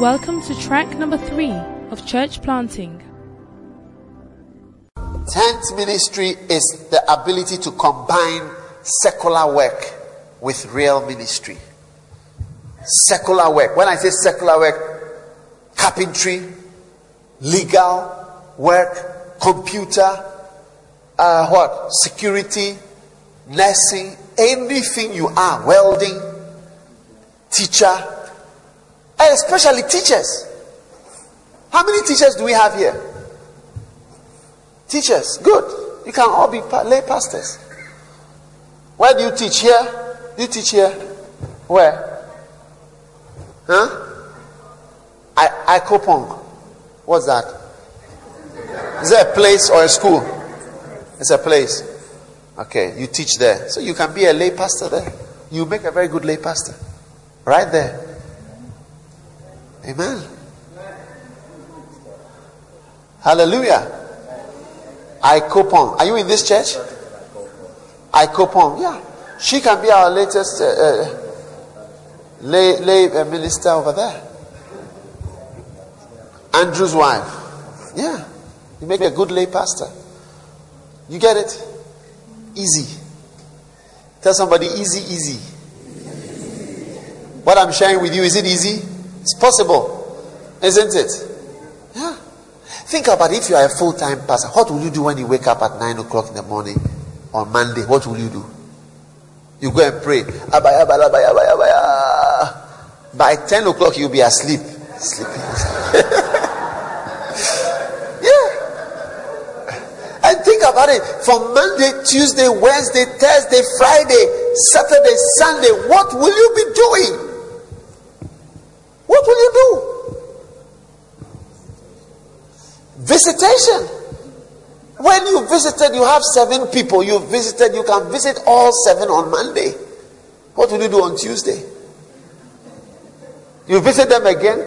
Welcome to track number three of church planting. Tent ministry is the ability to combine secular work with real ministry. Secular work. When I say secular work, carpentry, legal work, computer, uh, what? Security, nursing, anything you are, welding, teacher, especially teachers. How many teachers do we have here? Teachers, good. You can all be lay pastors. Where do you teach here? Do you teach here? Where? Huh? I Icopong. What's that? Is that a place or a school? It's a place. Okay, you teach there. So you can be a lay pastor there. You make a very good lay pastor. Right there. Amen. Hallelujah. Icopong. Are you in this church? Icopong. Yeah. She can be our latest uh, uh, lay, lay uh, minister over there. Andrew's wife. Yeah. You make a good lay pastor. You get it? Easy. Tell somebody easy, easy. What I'm sharing with you, is it easy? It's possible. Isn't it? Yeah. Think about it. if you are a full time pastor. What will you do when you wake up at 9 o'clock in the morning on Monday? What will you do? You go and pray. By 10 o'clock, you'll be asleep. Sleeping. Yeah. And think about it. From Monday, Tuesday, Wednesday, Thursday, Friday, Saturday, Sunday, what will you be doing? What will you do? Visitation. When you visited, you have seven people. You visited, you can visit all seven on Monday. What will you do on Tuesday? You visit them again.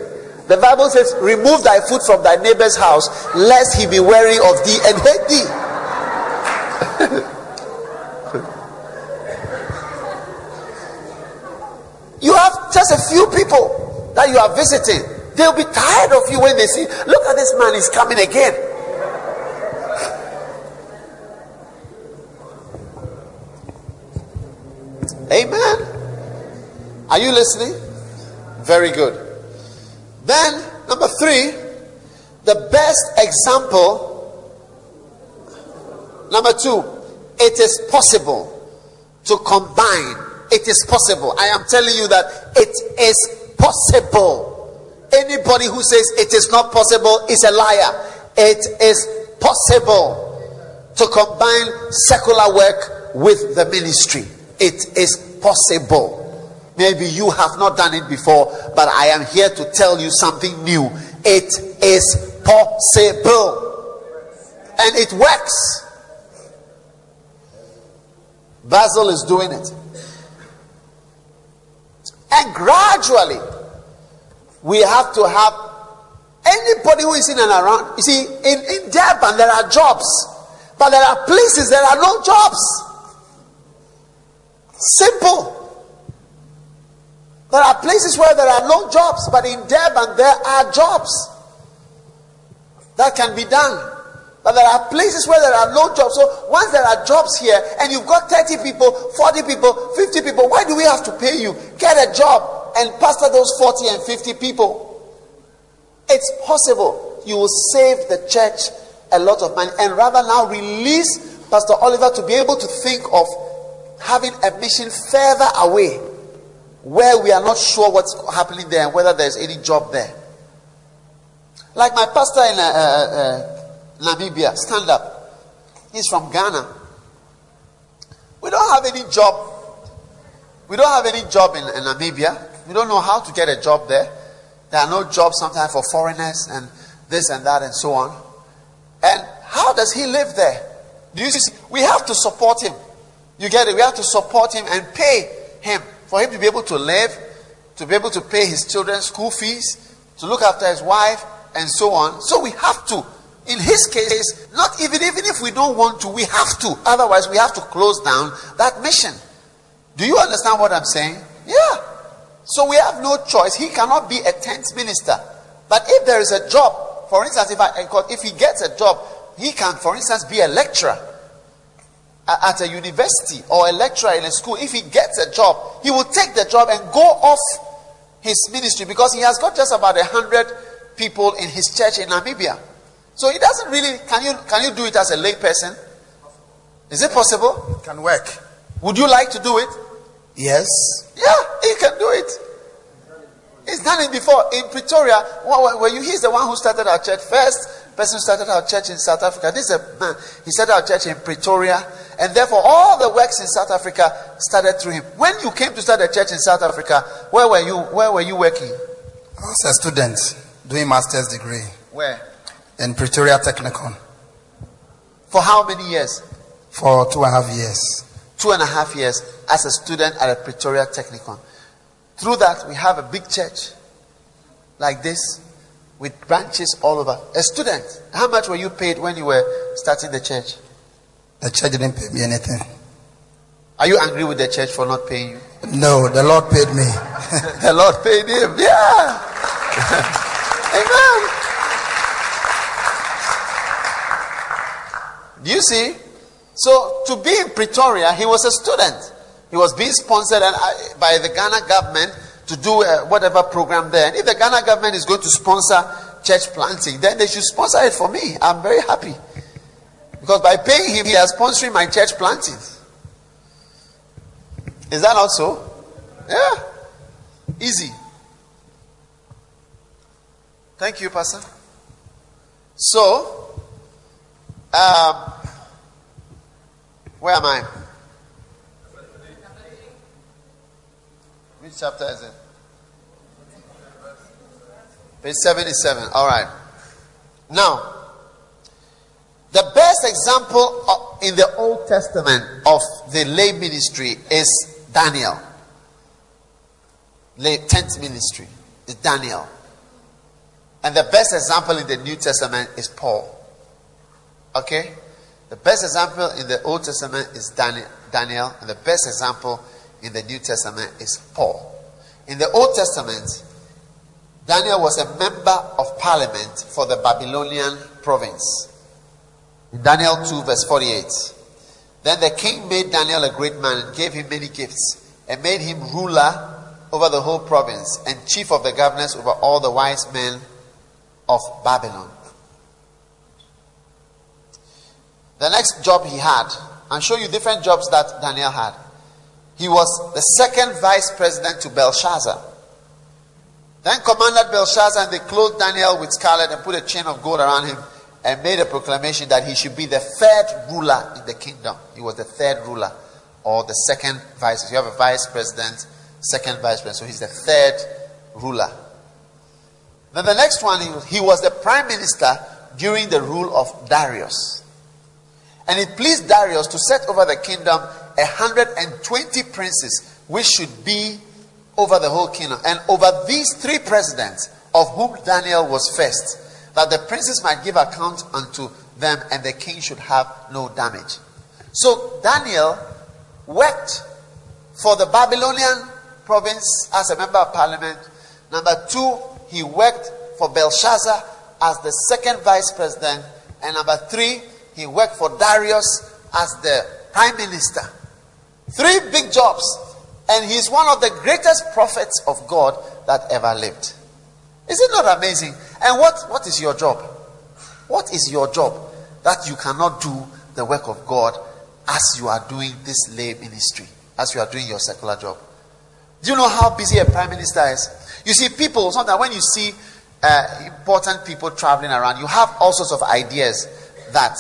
The Bible says, Remove thy foot from thy neighbor's house, lest he be weary of thee and hate thee. you have just a few people that you are visiting. They'll be tired of you when they see, look at this man, he's coming again. Amen. Are you listening? Very good. Then, number three, the best example Number two, it is possible to combine. It is possible. I am telling you that it is possible. Anybody who says it is not possible is a liar. It is possible to combine secular work with the ministry. It is possible. Maybe you have not done it before, but I am here to tell you something new. It is possible. And it works. Basil is doing it. And gradually, we have to have anybody who is in and around. You see, in, in Durban, there are jobs, but there are places there are no jobs. Simple. There are places where there are no jobs, but in Durban, there are jobs that can be done. But there are places where there are no jobs. So once there are jobs here and you've got 30 people, 40 people, 50 people, why do we have to pay you? Get a job and pastor those 40 and 50 people. It's possible. You will save the church a lot of money and rather now release Pastor Oliver to be able to think of having a mission further away where we are not sure what's happening there and whether there's any job there. Like my pastor in uh, uh, uh Namibia. Stand up. He's from Ghana. We don't have any job. We don't have any job in, in Namibia. We don't know how to get a job there. There are no jobs sometimes for foreigners and this and that and so on. And how does he live there? Do you see? We have to support him. You get it? We have to support him and pay him for him to be able to live, to be able to pay his children's school fees, to look after his wife, and so on. So we have to in his case, not even even if we don't want to, we have to. Otherwise, we have to close down that mission. Do you understand what I'm saying? Yeah. So we have no choice. He cannot be a tent minister. But if there is a job, for instance, if, I, if he gets a job, he can, for instance, be a lecturer at a university or a lecturer in a school. If he gets a job, he will take the job and go off his ministry because he has got just about a hundred people in his church in Namibia. So he doesn't really. Can you can you do it as a lay person? Is it possible? It can work. Would you like to do it? Yes. Yeah, he can do it. He's done it before in Pretoria. Were you? He's the one who started our church first. Person who started our church in South Africa. This is a man. He started our church in Pretoria, and therefore all the works in South Africa started through him. When you came to start a church in South Africa, where were you? Where were you working? I was a student doing master's degree. Where? In Pretoria Technikon. For how many years? For two and a half years. Two and a half years as a student at a Pretoria Technikon. Through that, we have a big church like this with branches all over. A student, how much were you paid when you were starting the church? The church didn't pay me anything. Are you angry with the church for not paying you? No, the Lord paid me. the Lord paid him. Yeah. Amen. Do you see? So to be in Pretoria, he was a student. He was being sponsored uh, by the Ghana government to do uh, whatever program there. And if the Ghana government is going to sponsor church planting, then they should sponsor it for me. I'm very happy. Because by paying him, he is sponsoring my church planting. Is that not so? Yeah. Easy. Thank you, Pastor. So, um, where am I? Which chapter is it? Page 77. All right. Now, the best example of, in the Old Testament of the lay ministry is Daniel. Lay tent ministry is Daniel. And the best example in the New Testament is Paul. Okay? The best example in the Old Testament is Daniel, and the best example in the New Testament is Paul. In the Old Testament, Daniel was a member of parliament for the Babylonian province. In Daniel 2, verse 48. Then the king made Daniel a great man and gave him many gifts, and made him ruler over the whole province and chief of the governors over all the wise men of Babylon. The next job he had, I'll show you different jobs that Daniel had. He was the second vice president to Belshazzar. Then commanded Belshazzar, and they clothed Daniel with scarlet and put a chain of gold around him and made a proclamation that he should be the third ruler in the kingdom. He was the third ruler or the second vice. You have a vice president, second vice president, so he's the third ruler. Then the next one, he was the prime minister during the rule of Darius. And it pleased Darius to set over the kingdom 120 princes, which should be over the whole kingdom. And over these three presidents, of whom Daniel was first, that the princes might give account unto them, and the king should have no damage. So Daniel worked for the Babylonian province as a member of parliament. Number two, he worked for Belshazzar as the second vice president. And number three, he worked for Darius as the prime minister. Three big jobs. And he's one of the greatest prophets of God that ever lived. Is it not amazing? And what, what is your job? What is your job that you cannot do the work of God as you are doing this lay ministry, as you are doing your secular job? Do you know how busy a prime minister is? You see, people, sometimes when you see uh, important people traveling around, you have all sorts of ideas that,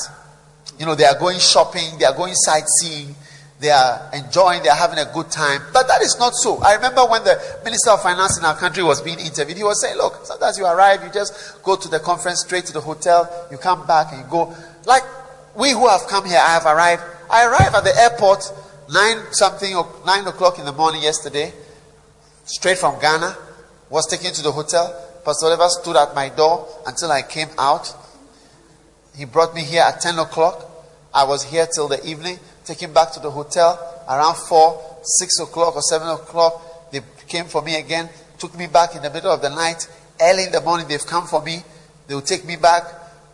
you know, they are going shopping, they are going sightseeing, they are enjoying, they are having a good time. But that is not so. I remember when the Minister of Finance in our country was being interviewed, he was saying, Look, sometimes you arrive, you just go to the conference straight to the hotel, you come back and you go. Like we who have come here, I have arrived. I arrived at the airport nine something or nine o'clock in the morning yesterday, straight from Ghana, was taken to the hotel. Pastor Oliver stood at my door until I came out. He brought me here at 10 o'clock. I was here till the evening take him back to the hotel around 4, 6 o'clock or 7 o'clock. They came for me again, took me back in the middle of the night. Early in the morning, they've come for me. They will take me back.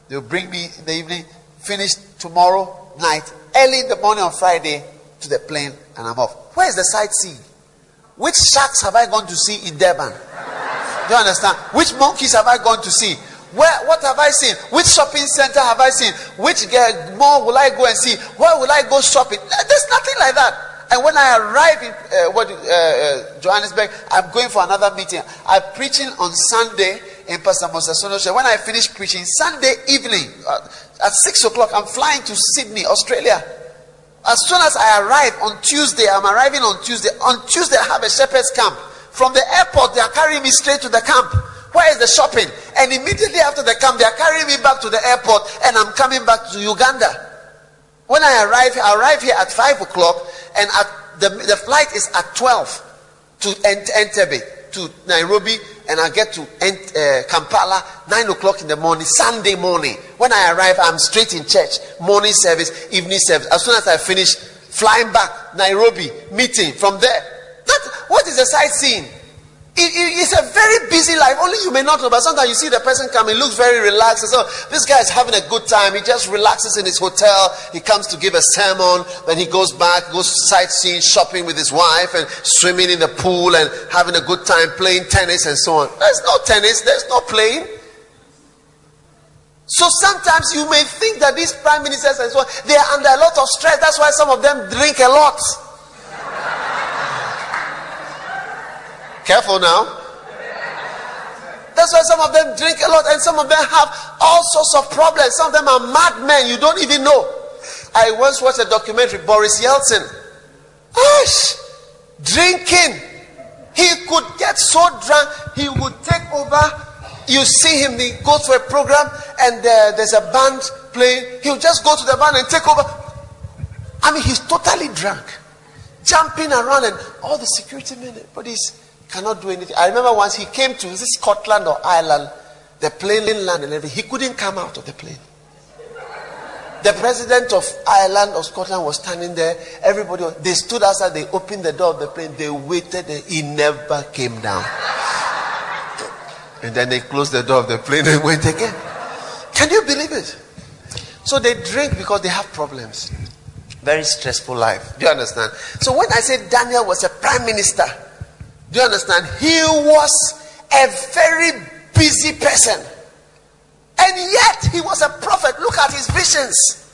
They will bring me in the evening. Finish tomorrow night. Early in the morning on Friday to the plane, and I'm off. Where is the sightseeing? Which sharks have I gone to see in Durban? Do you understand? Which monkeys have I gone to see? Where, what have I seen? Which shopping center have I seen? Which mall will I go and see? Where will I go shopping? There's nothing like that. And when I arrive in uh, what, uh, uh, Johannesburg, I'm going for another meeting. I'm preaching on Sunday in Pastor Moses When I finish preaching, Sunday evening uh, at 6 o'clock, I'm flying to Sydney, Australia. As soon as I arrive on Tuesday, I'm arriving on Tuesday. On Tuesday, I have a shepherd's camp. From the airport, they are carrying me straight to the camp. Where is the shopping? And immediately after they come, they are carrying me back to the airport, and I'm coming back to Uganda. When I arrive, I arrive here at 5 o'clock, and at the, the flight is at 12 to Entebbe, to Nairobi, and I get to uh, Kampala 9 o'clock in the morning, Sunday morning. When I arrive, I'm straight in church, morning service, evening service. As soon as I finish, flying back, Nairobi, meeting from there. That, what is the sightseeing? It, it, it's a very busy life. Only you may not know, but sometimes you see the person coming, looks very relaxed. And so this guy is having a good time. He just relaxes in his hotel. He comes to give a sermon. Then he goes back, goes sightseeing, shopping with his wife, and swimming in the pool and having a good time, playing tennis and so on. There's no tennis. There's no playing. So sometimes you may think that these prime ministers and so on, they are under a lot of stress. That's why some of them drink a lot. Careful now. That's why some of them drink a lot and some of them have all sorts of problems. Some of them are madmen. You don't even know. I once watched a documentary, Boris Yeltsin. Gosh, drinking. He could get so drunk, he would take over. You see him, he goes to a program and uh, there's a band playing. He'll just go to the band and take over. I mean, he's totally drunk, jumping around, and all the security men, but he's Cannot do anything. I remember once he came to this Scotland or Ireland, the plane landed and everything. He couldn't come out of the plane. The president of Ireland or Scotland was standing there. Everybody, they stood outside. They opened the door of the plane. They waited. And he never came down. And then they closed the door of the plane and went again. Can you believe it? So they drink because they have problems. Very stressful life. Do you understand? So when I said Daniel was a prime minister, do you understand? He was a very busy person. And yet he was a prophet. Look at his visions.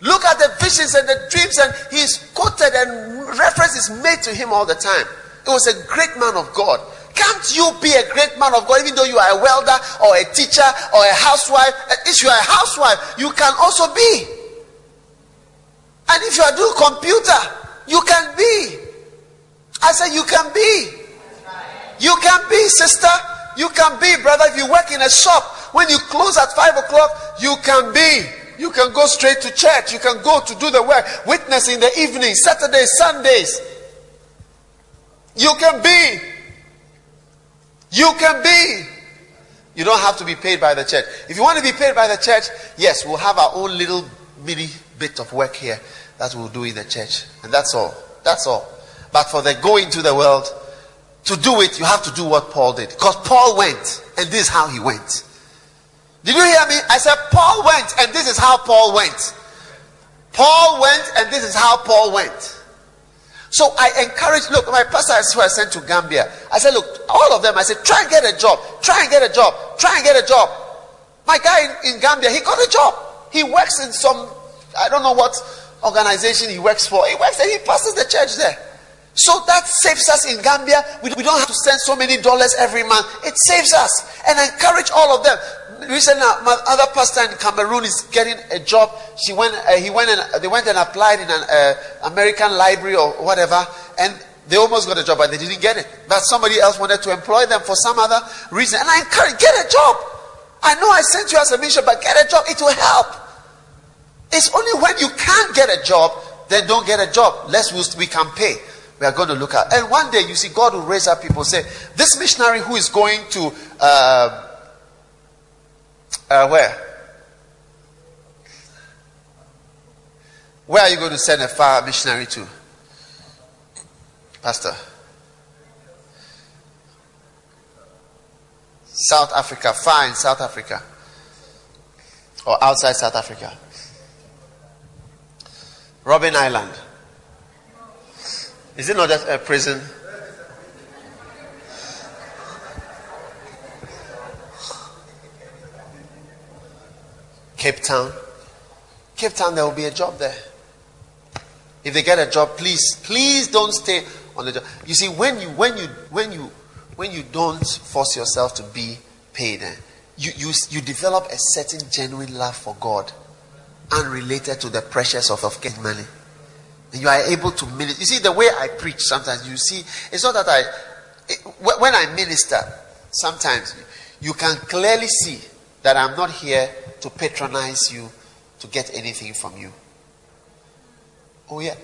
Look at the visions and the dreams, and he's quoted and references made to him all the time. He was a great man of God. Can't you be a great man of God even though you are a welder or a teacher or a housewife? If you are a housewife, you can also be. And if you are doing computer, you can be. I said, You can be. You can be, sister. You can be, brother. If you work in a shop, when you close at five o'clock, you can be. You can go straight to church. You can go to do the work. Witness in the evening, Saturdays, Sundays. You can be. You can be. You don't have to be paid by the church. If you want to be paid by the church, yes, we'll have our own little mini bit of work here that we'll do in the church. And that's all. That's all. But for the going to the world, to do it, you have to do what Paul did. Because Paul went, and this is how he went. Did you hear me? I said, Paul went, and this is how Paul went. Paul went, and this is how Paul went. So I encourage, look, my pastor who I sent to Gambia. I said, look, all of them, I said, try and get a job. Try and get a job. Try and get a job. My guy in, in Gambia, he got a job. He works in some, I don't know what organization he works for. He works and he passes the church there. So that saves us in Gambia. We, don't have to send so many dollars every month. It saves us. And I encourage all of them. Recently, my other pastor in Cameroon is getting a job. She went, uh, he went and they went and applied in an uh, American library or whatever, and they almost got a job, but they didn't get it. But somebody else wanted to employ them for some other reason. And I encourage, get a job. I know I sent you as a mission, but get a job. It will help. It's only when you can't get a job, then don't get a job. Less we can pay we are going to look at. And one day you see God will raise up people say, this missionary who is going to uh, uh, where? Where are you going to send a far missionary to? Pastor. South Africa, fine, South Africa. Or outside South Africa. Robben Island. Is it not just a prison? Cape Town. Cape Town, there will be a job there. If they get a job, please, please don't stay on the job. You see, when you when you when you when you don't force yourself to be paid, eh, you, you you develop a certain genuine love for God, unrelated to the pressures of, of getting money. You are able to minister. You see, the way I preach sometimes, you see, it's not that I it, when I minister, sometimes you can clearly see that I'm not here to patronize you to get anything from you. Oh, yeah.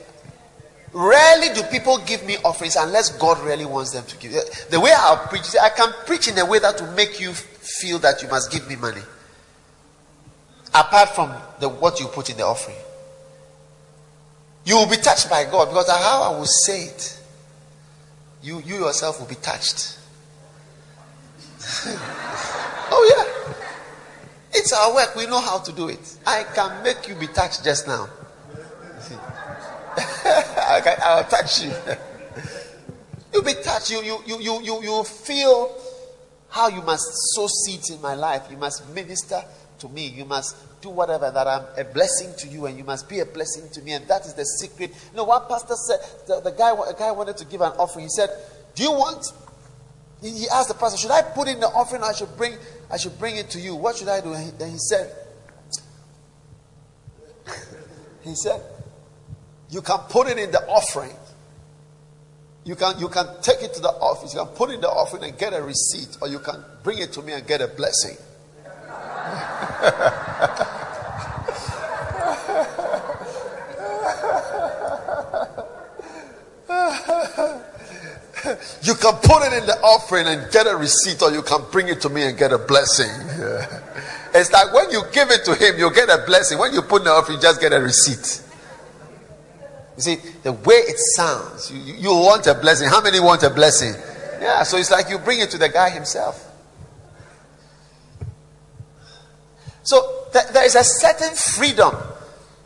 Rarely do people give me offerings unless God really wants them to give. The way I preach, I can preach in a way that will make you feel that you must give me money. Apart from the what you put in the offering. You will be touched by God because how I will say it, you, you yourself will be touched. oh, yeah. It's our work. We know how to do it. I can make you be touched just now. I can, I'll touch you. You'll be touched. You, you, you, you, you, you feel how you must sow seeds in my life. You must minister to me. You must do whatever that I'm a blessing to you, and you must be a blessing to me. And that is the secret. You know, one pastor said the, the guy, a guy wanted to give an offering. He said, "Do you want?" He asked the pastor, "Should I put in the offering? I should bring I should bring it to you. What should I do? And he, then he said, he said, you can put it in the offering. You can, you can take it to the office. You can put it in the offering and get a receipt, or you can bring it to me and get a blessing. You can put it in the offering and get a receipt, or you can bring it to me and get a blessing. It's like when you give it to him, you get a blessing. When you put in the offering, you just get a receipt. You see, the way it sounds, you, you want a blessing. How many want a blessing? Yeah, so it's like you bring it to the guy himself. So th- there is a certain freedom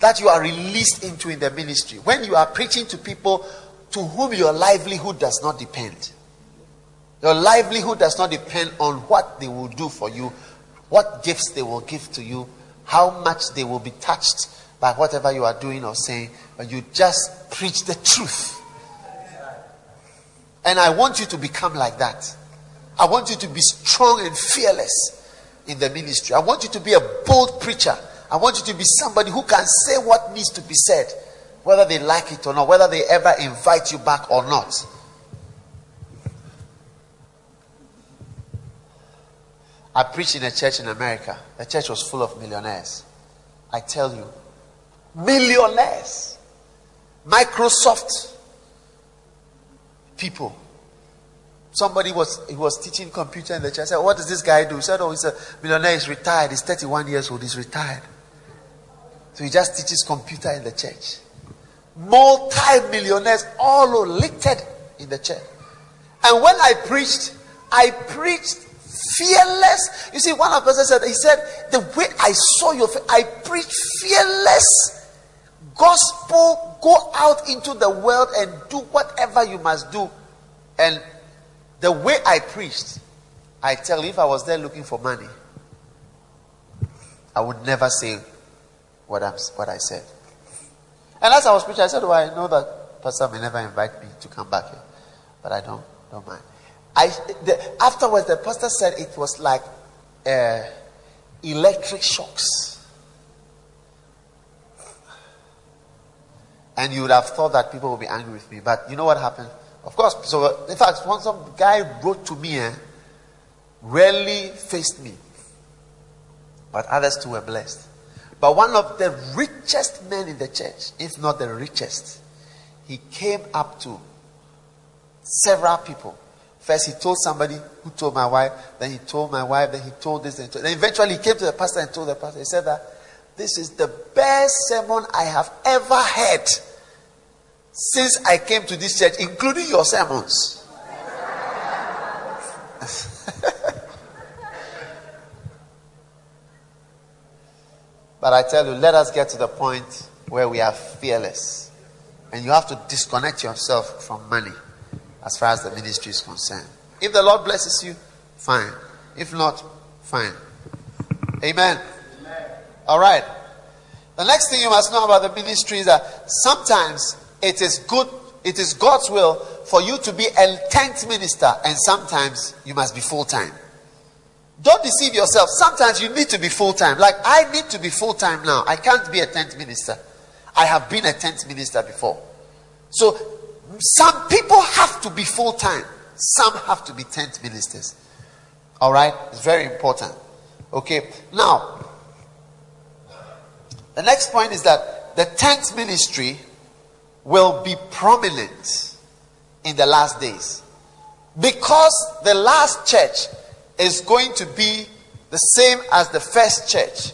that you are released into in the ministry. When you are preaching to people to whom your livelihood does not depend. Your livelihood does not depend on what they will do for you, what gifts they will give to you, how much they will be touched by whatever you are doing or saying, but you just preach the truth. And I want you to become like that. I want you to be strong and fearless in the ministry. I want you to be a bold preacher. I want you to be somebody who can say what needs to be said whether they like it or not, whether they ever invite you back or not. I preached in a church in America. The church was full of millionaires. I tell you, millionaires. Microsoft people. Somebody was he was teaching computer in the church. I said, What does this guy do? He said, Oh, he's a millionaire, he's retired, he's 31 years old, he's retired. So he just teaches computer in the church multi-millionaires all littered in the church. And when I preached, I preached fearless. You see, one of us said, he said, the way I saw your face, I preached fearless gospel. Go out into the world and do whatever you must do. And the way I preached, I tell you, if I was there looking for money, I would never say what, I'm, what I said. And as I was preaching, I said, "Well, I know that Pastor may never invite me to come back here, but I don't don't mind." I the, afterwards, the pastor said it was like uh, electric shocks, and you would have thought that people would be angry with me. But you know what happened? Of course. So, in fact, once some guy wrote to me, eh, rarely faced me, but others too were blessed. But one of the richest men in the church, if not the richest, he came up to several people. First, he told somebody who told my wife, then he told my wife, then he told this, and then eventually he came to the pastor and told the pastor. He said that this is the best sermon I have ever heard since I came to this church, including your sermons. but I tell you, let us get to the point where we are fearless. And you have to disconnect yourself from money as far as the ministry is concerned. If the Lord blesses you, fine. If not, fine. Amen. Amen. All right. The next thing you must know about the ministry is that sometimes it is good, it is God's will for you to be a tent minister, and sometimes you must be full time. Don't deceive yourself. Sometimes you need to be full time. Like I need to be full time now. I can't be a tent minister. I have been a tent minister before. So some people have to be full time, some have to be tent ministers. All right? It's very important. Okay. Now, the next point is that the tent ministry will be prominent in the last days. Because the last church is going to be the same as the first church,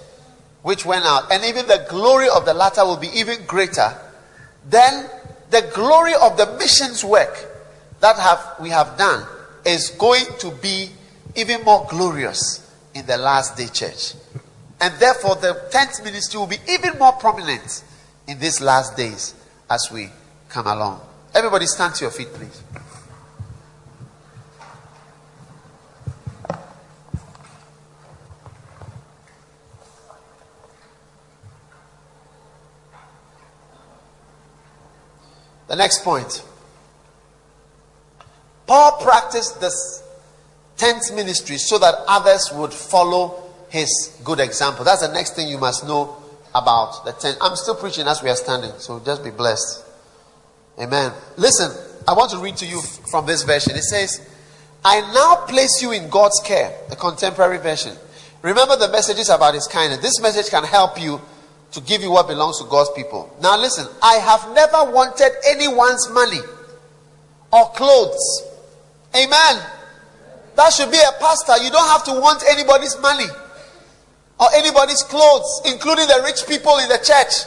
which went out, and even the glory of the latter will be even greater, then the glory of the missions work that have we have done is going to be even more glorious in the last day church. And therefore, the tent ministry will be even more prominent in these last days as we come along. Everybody, stand to your feet, please. The next point. Paul practiced this tent ministry so that others would follow his good example. That's the next thing you must know about the tent. I'm still preaching as we are standing, so just be blessed. Amen. Listen, I want to read to you from this version. It says, I now place you in God's care, the contemporary version. Remember the messages about his kindness. This message can help you to give you what belongs to God's people. Now, listen, I have never wanted anyone's money or clothes. Amen. That should be a pastor. You don't have to want anybody's money or anybody's clothes, including the rich people in the church.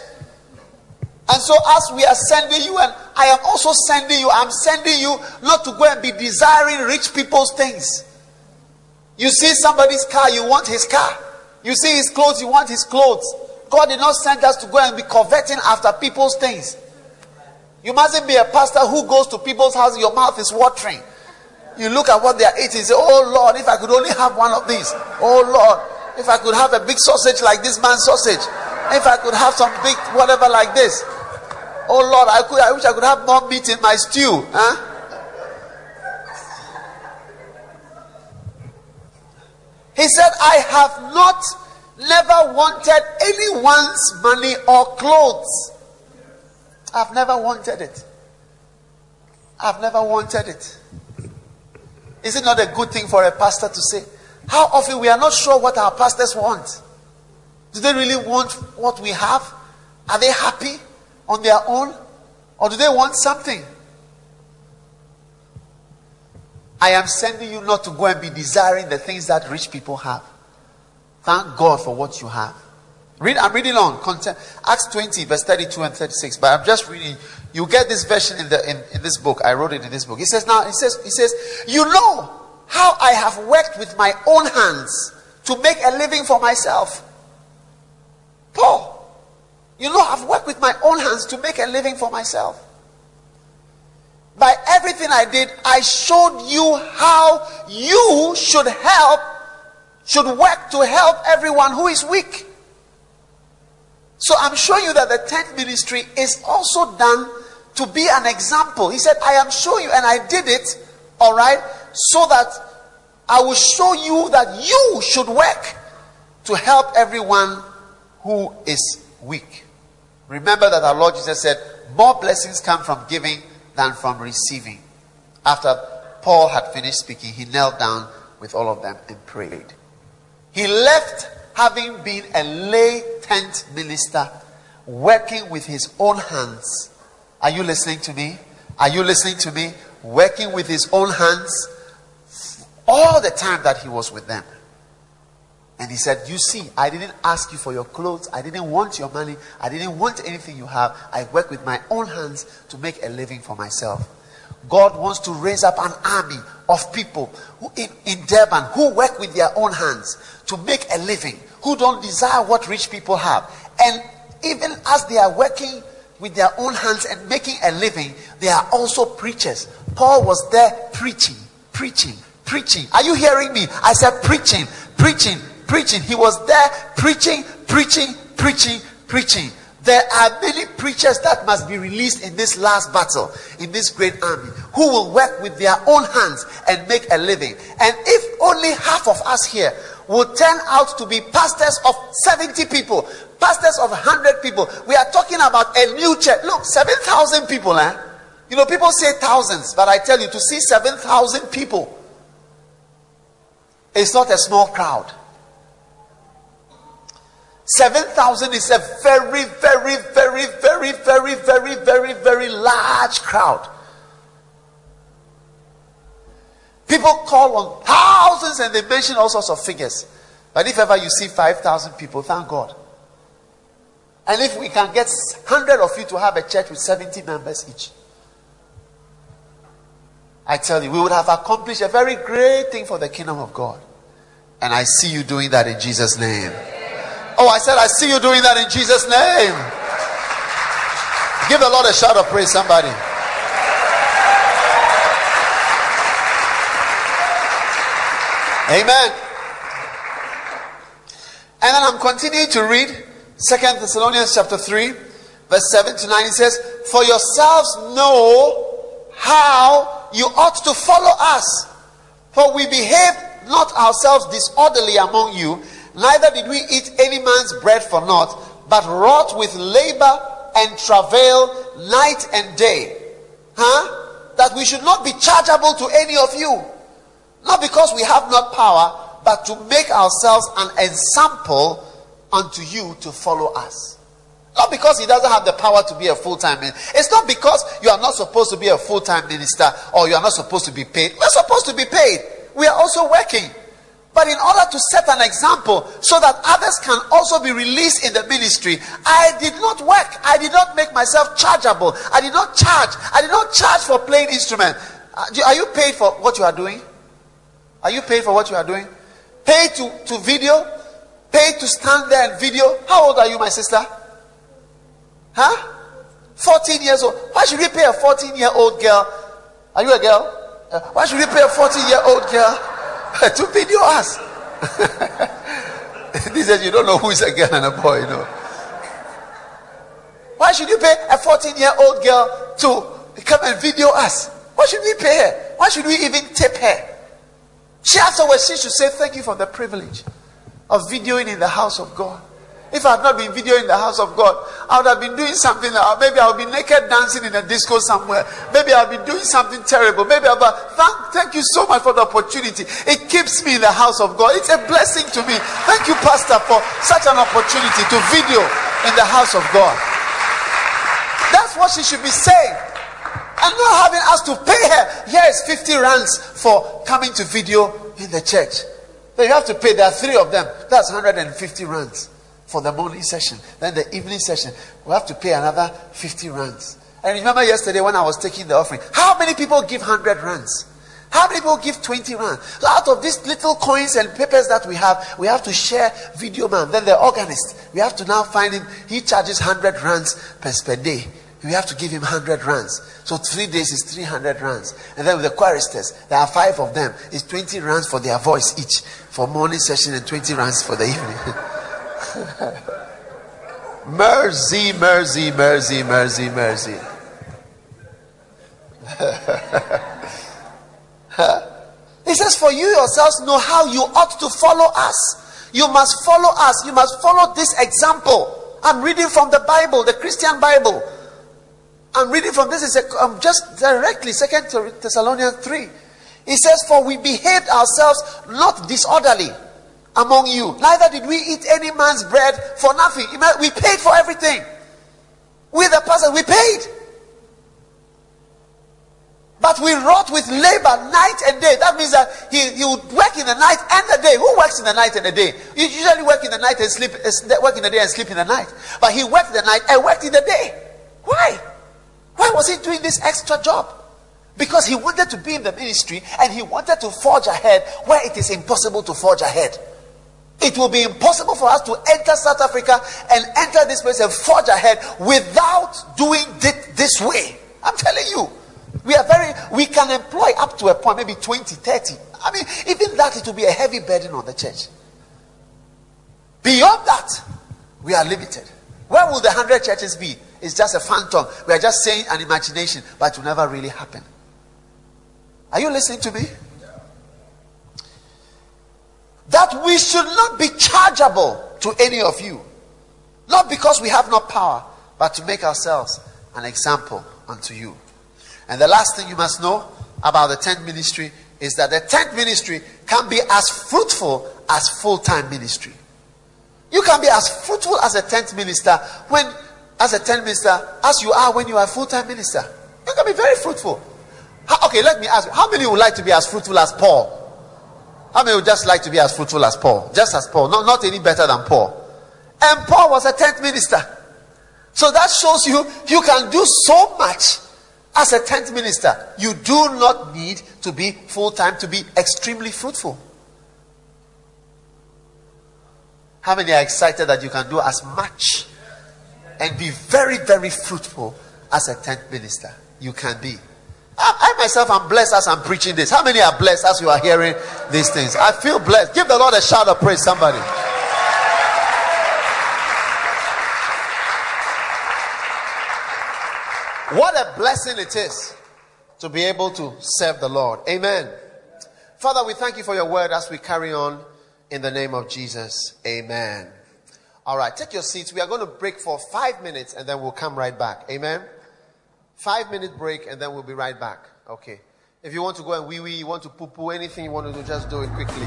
And so, as we are sending you, and I am also sending you, I'm sending you not to go and be desiring rich people's things. You see somebody's car, you want his car. You see his clothes, you want his clothes. God did not send us to go and be coveting after people's things. You mustn't be a pastor who goes to people's houses, your mouth is watering. You look at what they are eating, say, Oh Lord, if I could only have one of these. Oh Lord, if I could have a big sausage like this man's sausage. If I could have some big whatever like this. Oh Lord, I could I wish I could have more meat in my stew. Huh? He said, I have not never wanted anyone's money or clothes. I've never wanted it. I've never wanted it. Is it not a good thing for a pastor to say? How often we are not sure what our pastors want? Do they really want what we have? Are they happy on their own? Or do they want something? I am sending you not to go and be desiring the things that rich people have. Thank God for what you have. Read, I'm reading on content, Acts 20, verse 32 and 36. But I'm just reading. You get this version in the in, in this book. I wrote it in this book. He says, now he says, he says, you know how I have worked with my own hands to make a living for myself. Paul, you know, I've worked with my own hands to make a living for myself. By everything I did, I showed you how you should help should work to help everyone who is weak. So I'm showing you that the tent ministry is also done to be an example. He said, I am showing you, and I did it, all right, so that I will show you that you should work to help everyone who is weak. Remember that our Lord Jesus said, More blessings come from giving than from receiving. After Paul had finished speaking, he knelt down with all of them and prayed. He left having been a lay tent minister, working with his own hands. Are you listening to me? Are you listening to me? Working with his own hands all the time that he was with them. And he said, You see, I didn't ask you for your clothes. I didn't want your money. I didn't want anything you have. I work with my own hands to make a living for myself. God wants to raise up an army of people who in, in Durban who work with their own hands to make a living, who don't desire what rich people have. And even as they are working with their own hands and making a living, they are also preachers. Paul was there preaching, preaching, preaching. Are you hearing me? I said preaching, preaching, preaching. He was there preaching, preaching, preaching, preaching. There are many preachers that must be released in this last battle, in this great army, who will work with their own hands and make a living. And if only half of us here will turn out to be pastors of 70 people, pastors of 100 people, we are talking about a new church. Look, 7,000 people, eh? You know, people say thousands, but I tell you, to see 7,000 people, it's not a small crowd. 7,000 is a very, very, very, very, very, very, very, very large crowd. People call on thousands and they mention all sorts of figures. But if ever you see 5,000 people, thank God. And if we can get 100 of you to have a church with 70 members each, I tell you, we would have accomplished a very great thing for the kingdom of God. And I see you doing that in Jesus' name. Oh, I said, I see you doing that in Jesus' name. Give the Lord a shout of praise, somebody. Amen. And then I'm continuing to read Second Thessalonians chapter 3, verse 7 to 9. It says, For yourselves know how you ought to follow us. For we behaved not ourselves disorderly among you Neither did we eat any man's bread for naught, but wrought with labor and travail night and day. Huh? That we should not be chargeable to any of you. Not because we have not power, but to make ourselves an example unto you to follow us. Not because he doesn't have the power to be a full time minister. It's not because you are not supposed to be a full time minister or you are not supposed to be paid. We're supposed to be paid. We are also working. But in order to set an example so that others can also be released in the ministry, I did not work. I did not make myself chargeable. I did not charge. I did not charge for playing instrument. Uh, are you paid for what you are doing? Are you paid for what you are doing? Paid to, to video? Paid to stand there and video? How old are you, my sister? Huh? 14 years old. Why should we pay a 14 year old girl? Are you a girl? Uh, why should we pay a 14 year old girl to video us. this says you don't know who is a girl and a boy, you know. Why should you pay a 14 year old girl to come and video us? Why should we pay her? Why should we even tip her? She afterwards she should say thank you for the privilege of videoing in the house of God. If I had not been videoing in the house of God, I would have been doing something. Uh, maybe I would be naked dancing in a disco somewhere. Maybe I'll be doing something terrible. Maybe I'll. Thank, thank you so much for the opportunity. It keeps me in the house of God. It's a blessing to me. Thank you, Pastor, for such an opportunity to video in the house of God. That's what she should be saying. And not having us to pay her. Here is 50 rands for coming to video in the church. Then you have to pay. There are three of them. That's 150 rands for the morning session. Then the evening session, we have to pay another 50 rands. And remember yesterday when I was taking the offering, how many people give 100 rands? How many people give 20 rand? Out of these little coins and papers that we have, we have to share video man. Then the organist, we have to now find him. He charges 100 rands per, per day. We have to give him 100 rands. So three days is 300 rands. And then with the choristers, there are five of them. It's 20 rands for their voice each for morning session and 20 rands for the evening. mercy, mercy, mercy, mercy, mercy. he says, For you yourselves know how you ought to follow us. You must follow us. You must follow this example. I'm reading from the Bible, the Christian Bible. I'm reading from this is a, um, just directly Second Thessalonians 3. He says, For we behaved ourselves not disorderly among you. Neither did we eat any man's bread for nothing. We paid for everything. We, the pastor, we paid. But we wrought with labor night and day. That means that he, he would work in the night and the day. Who works in the night and the day? You usually work in the night and sleep, uh, work in the day and sleep in the night. But he worked the night and worked in the day. Why? Why was he doing this extra job? Because he wanted to be in the ministry and he wanted to forge ahead where it is impossible to forge ahead. It will be impossible for us to enter South Africa and enter this place and forge ahead without doing it this way. I'm telling you. We are very, we can employ up to a point, maybe 20, 30. I mean, even that, it will be a heavy burden on the church. Beyond that, we are limited. Where will the 100 churches be? It's just a phantom. We are just saying an imagination, but it will never really happen. Are you listening to me? That we should not be chargeable to any of you. Not because we have no power, but to make ourselves an example unto you. And the last thing you must know about the tent ministry is that the tent ministry can be as fruitful as full time ministry. You can be as fruitful as a tent minister when, as a tent minister, as you are when you are a full time minister. You can be very fruitful. How, okay, let me ask you, how many would like to be as fruitful as Paul? How many would just like to be as fruitful as Paul? Just as Paul, not, not any better than Paul. And Paul was a tent minister. So that shows you you can do so much as a tent minister, you do not need to be full time to be extremely fruitful. How many are excited that you can do as much and be very, very fruitful as a tent minister? You can be. I, I myself am blessed as I'm preaching this. How many are blessed as you are hearing these things? I feel blessed. Give the Lord a shout of praise, somebody. What a blessing it is to be able to serve the Lord. Amen. Father, we thank you for your word as we carry on in the name of Jesus. Amen. All right, take your seats. We are going to break for five minutes and then we'll come right back. Amen. Five minute break and then we'll be right back. Okay. If you want to go and wee wee, you want to poo poo, anything you want to do, just do it quickly.